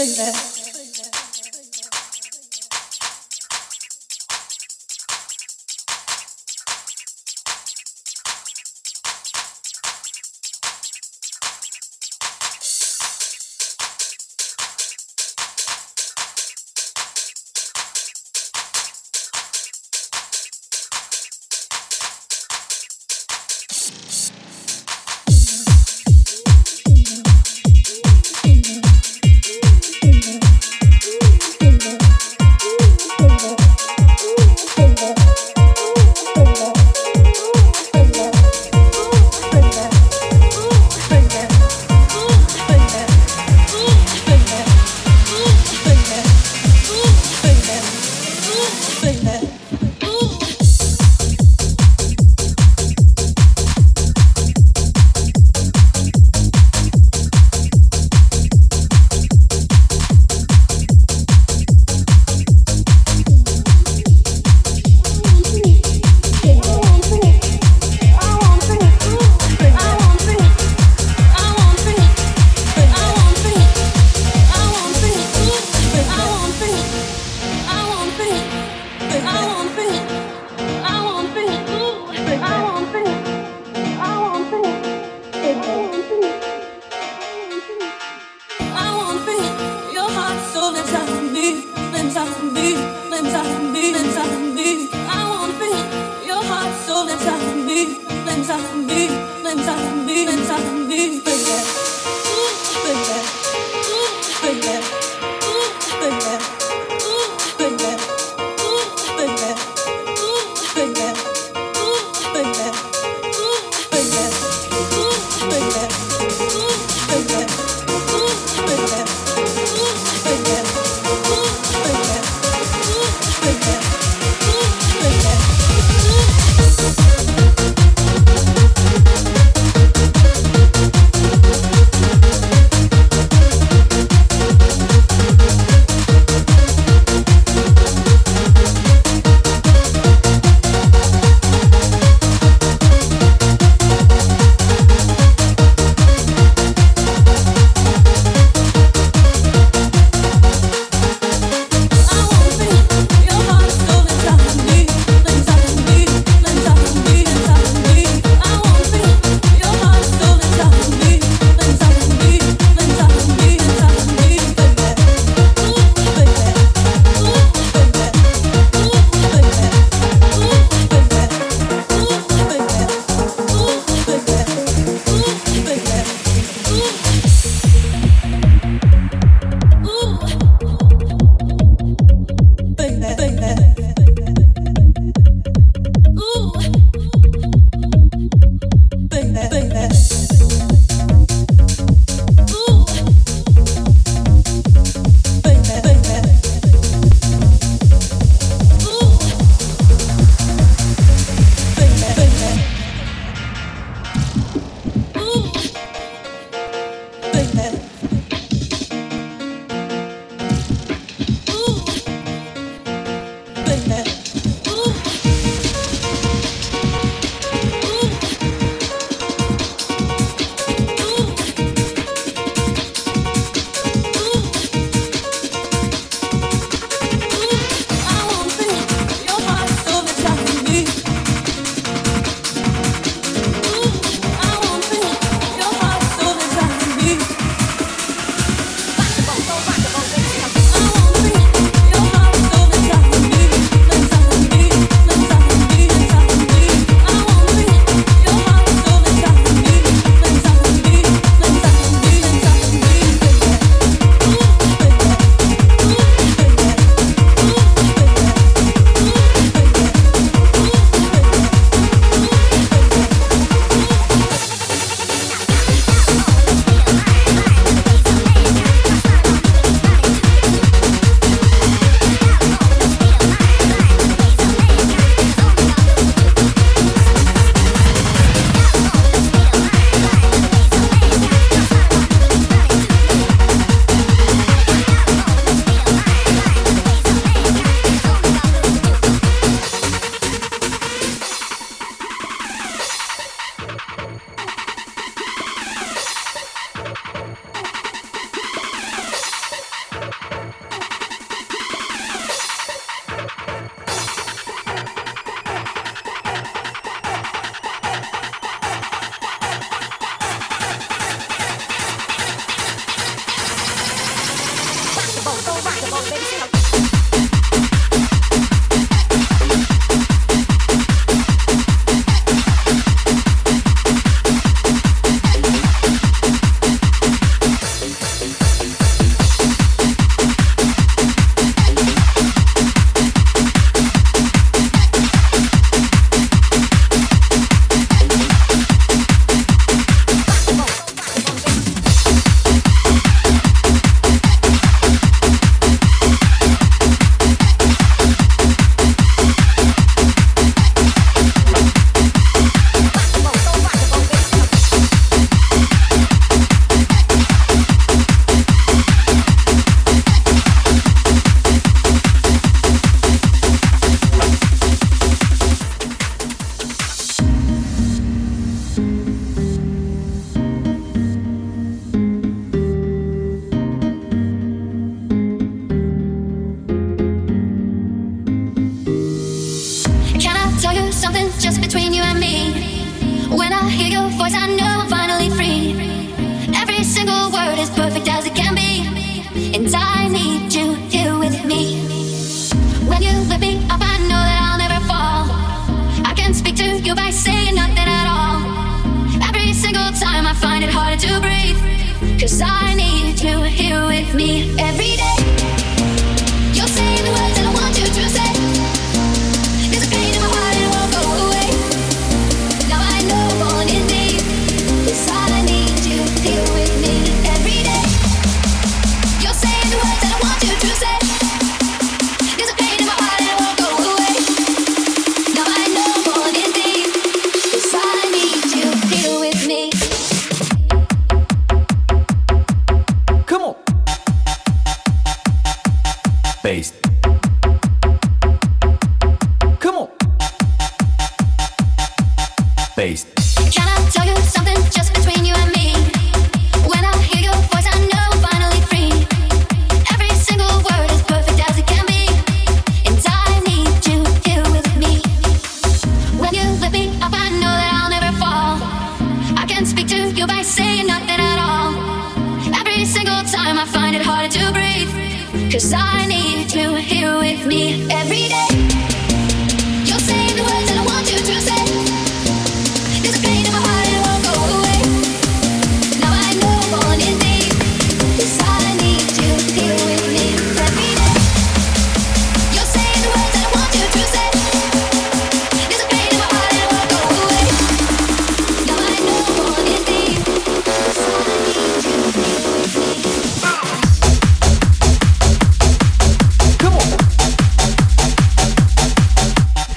baby.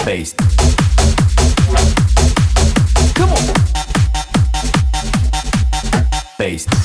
bass. Come on. Bass.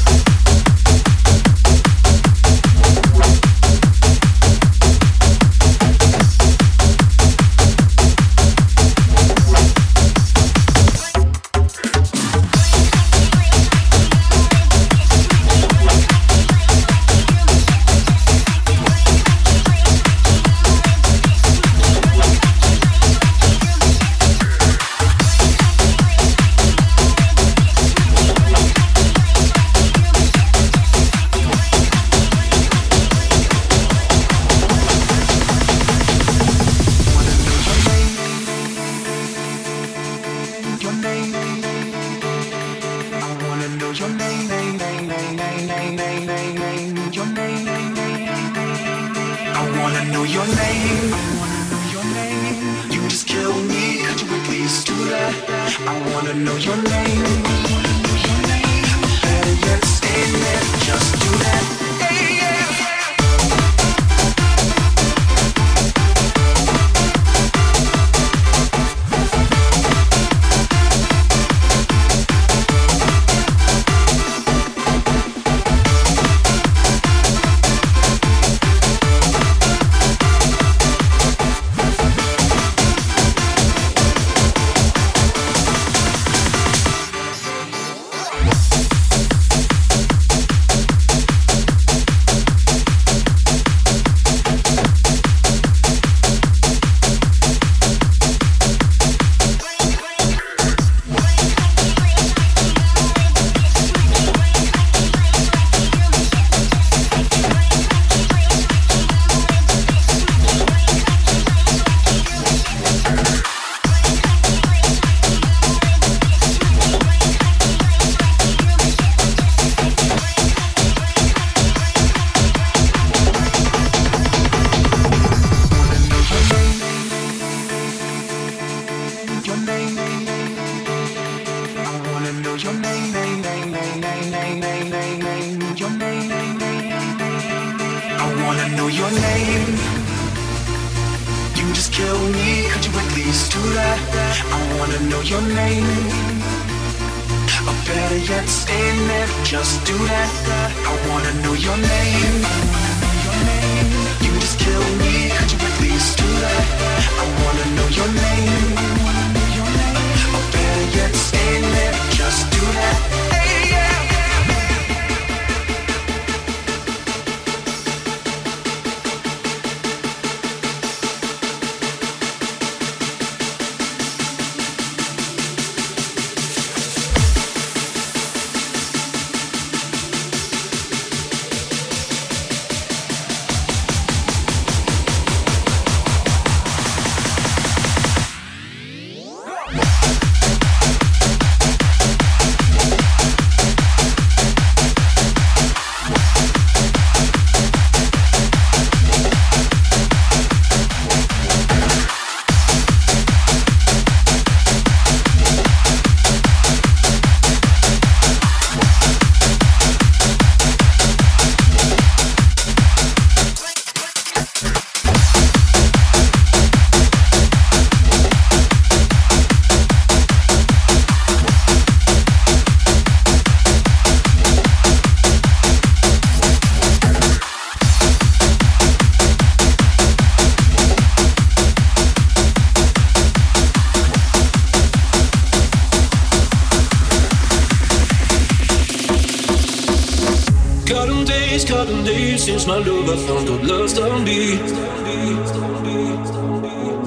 Since my lover found what love's on me.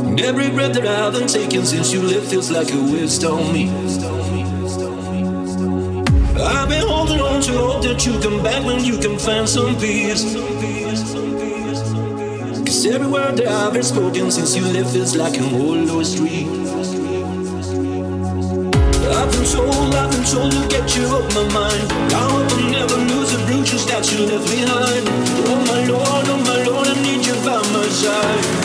And every breath that I've been taking since you left feels like a waste on me. I've been holding on to hope that you come back when you can find some peace. Cause every word that I've ever spoken since you left feels like an old low street. I've been told, I've been told to get you off my mind. I hope I never lose the bruises that you left behind. Oh my lord, oh my lord, I need you by my side.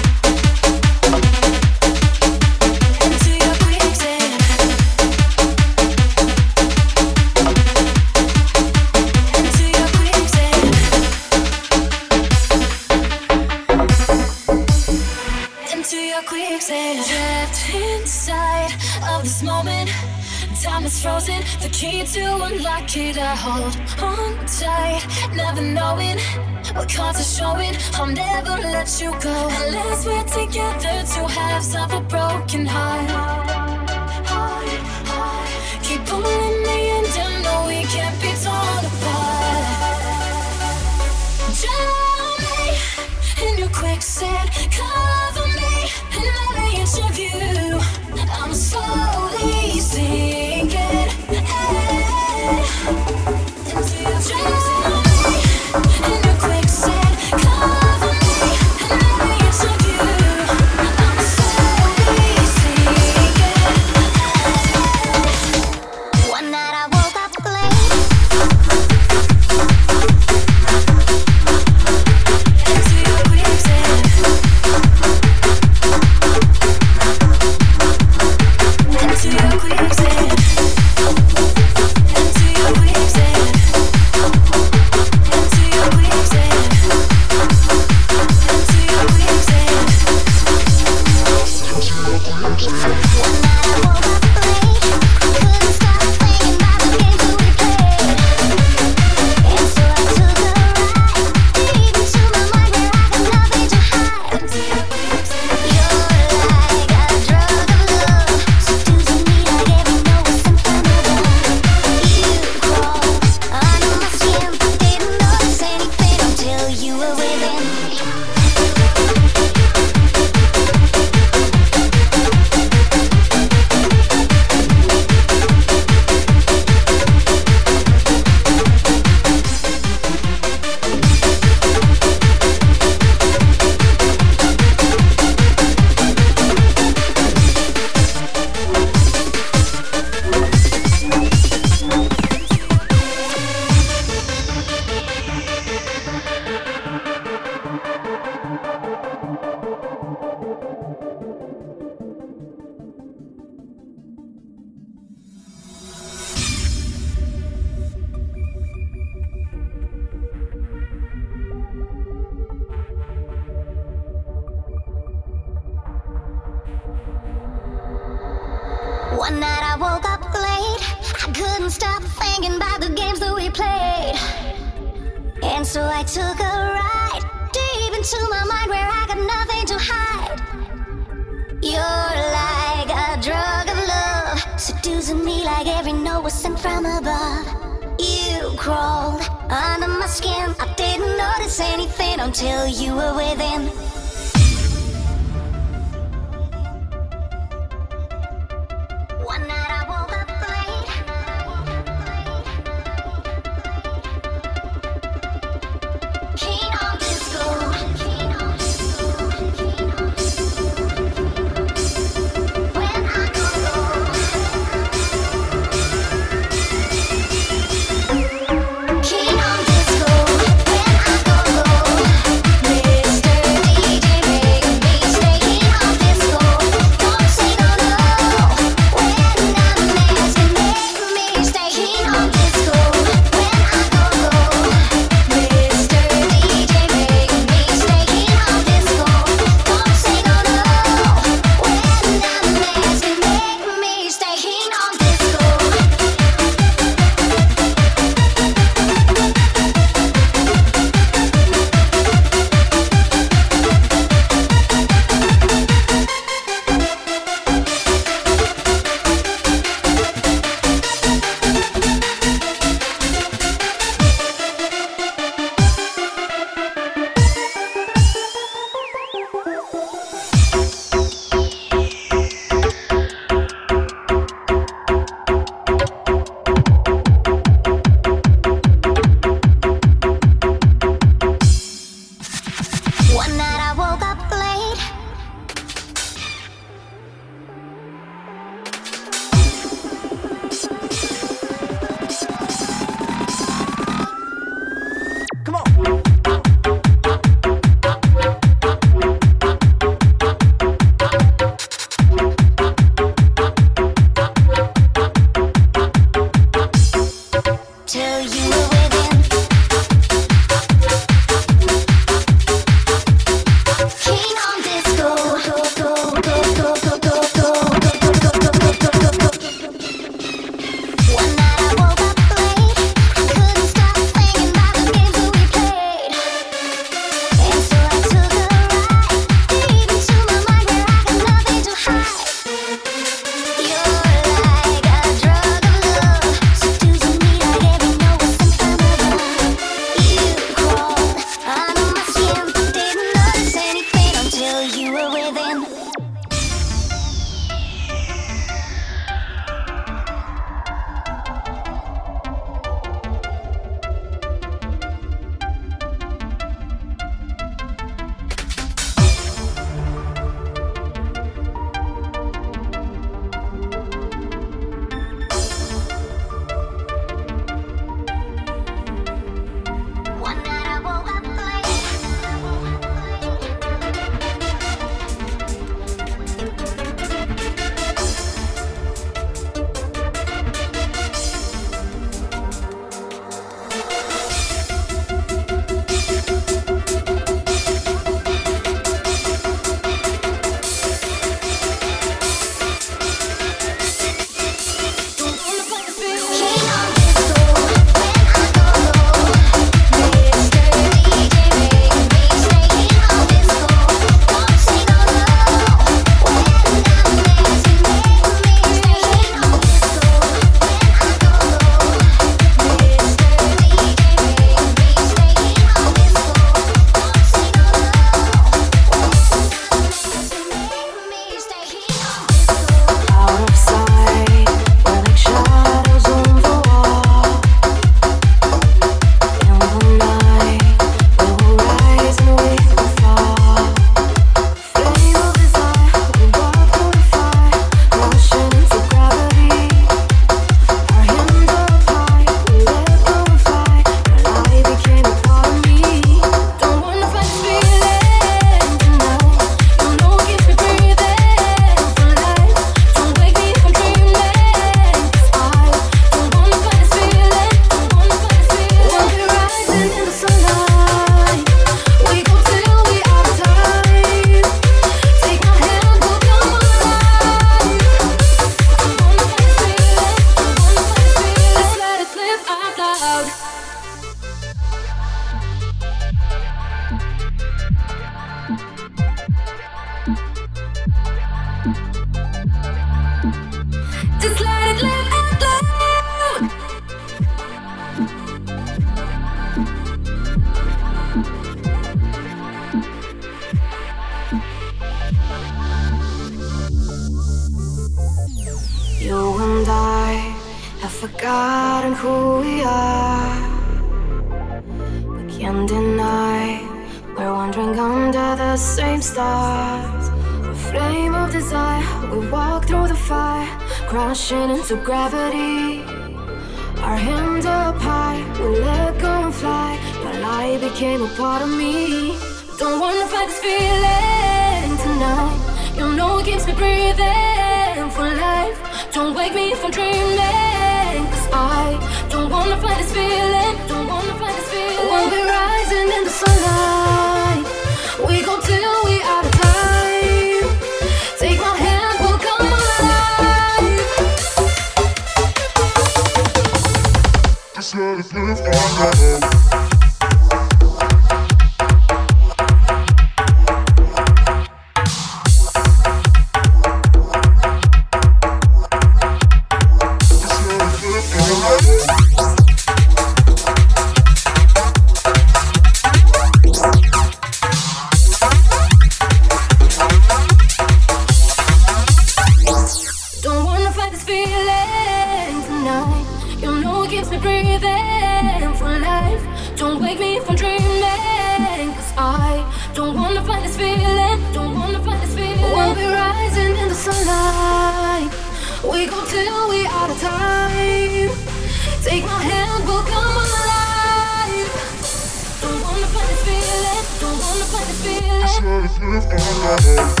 sugar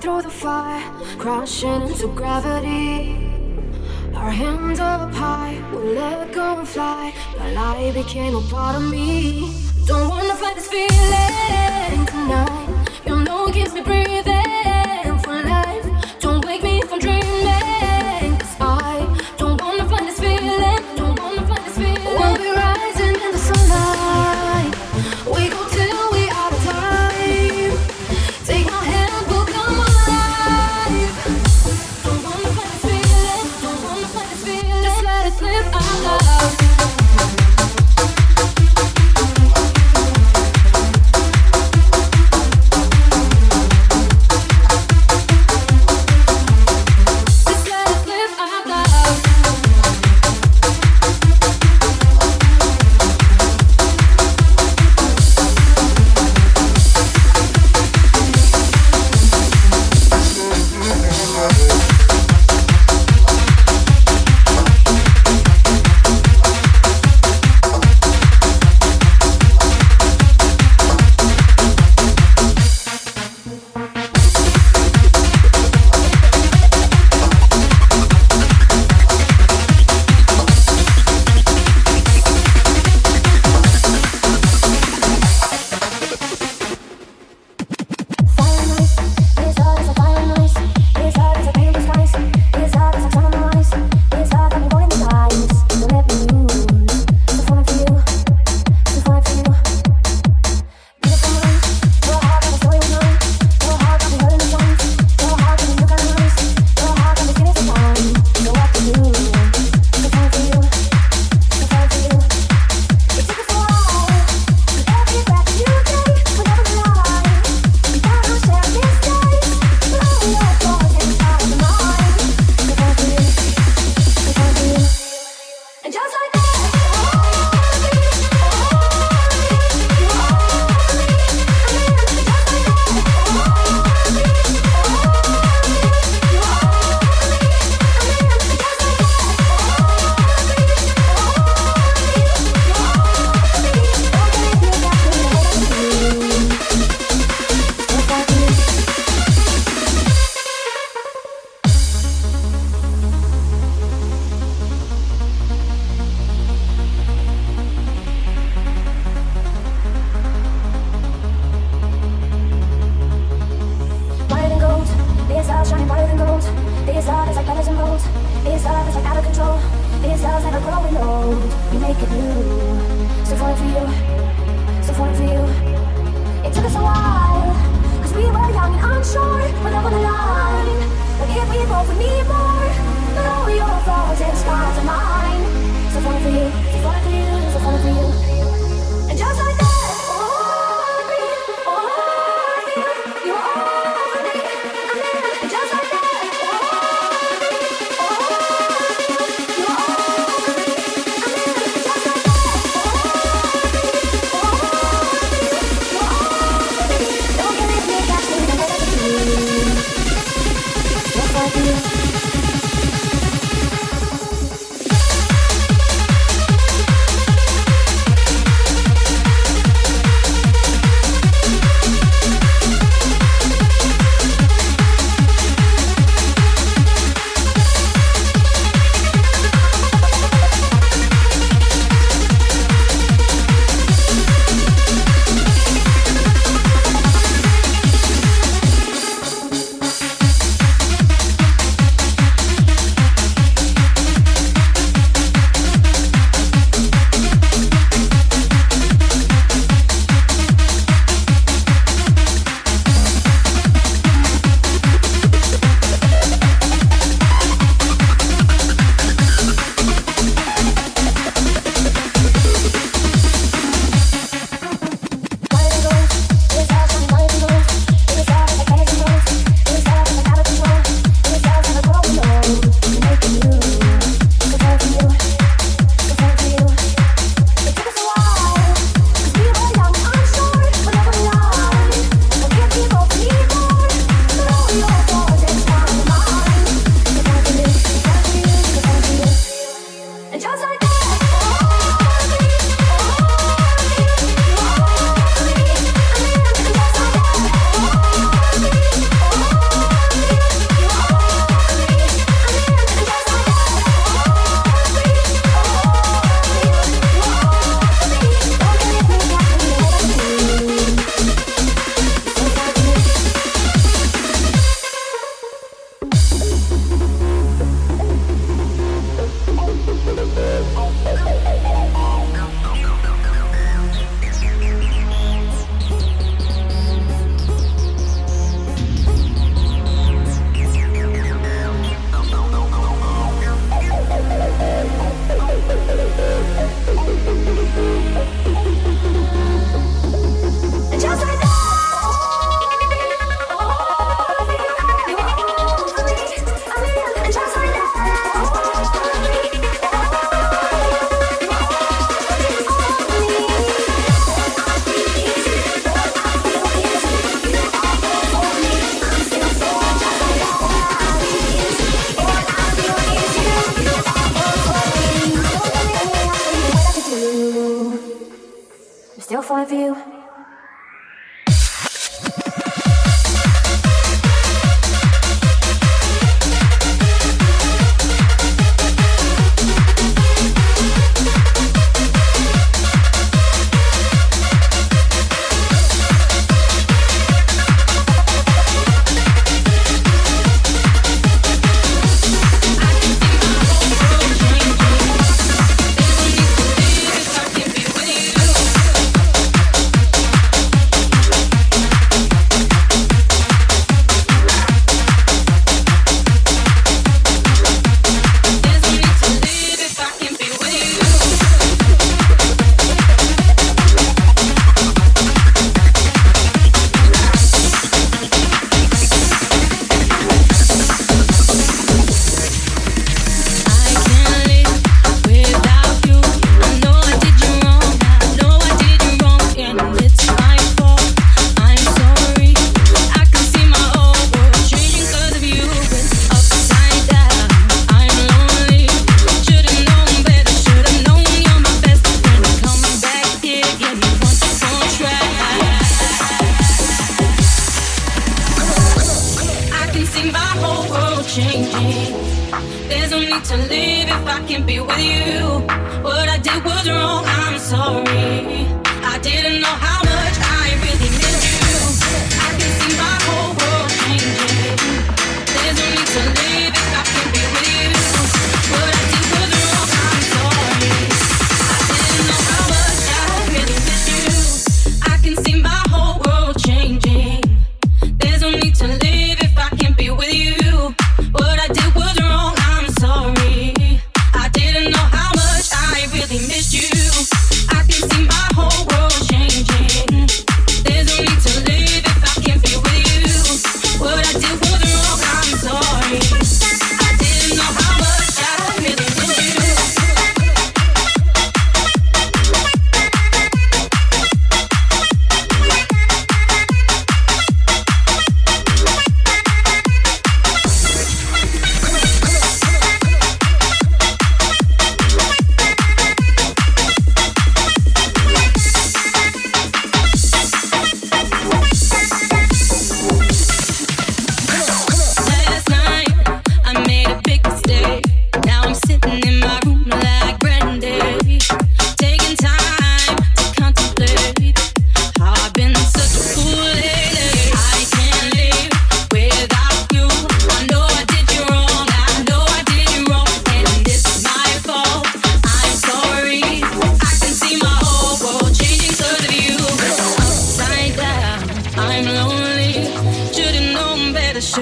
through the fire, crashing into gravity. Our hands up high, we let go and fly. Your light became a part of me. Don't wanna fight this feeling tonight. You know, it keeps me breathing. more, we need more. But all your flaws and scars are mine. So for you, so falling for you.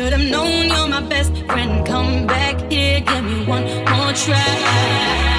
should have known you're my best friend. Come back here, give me one more try.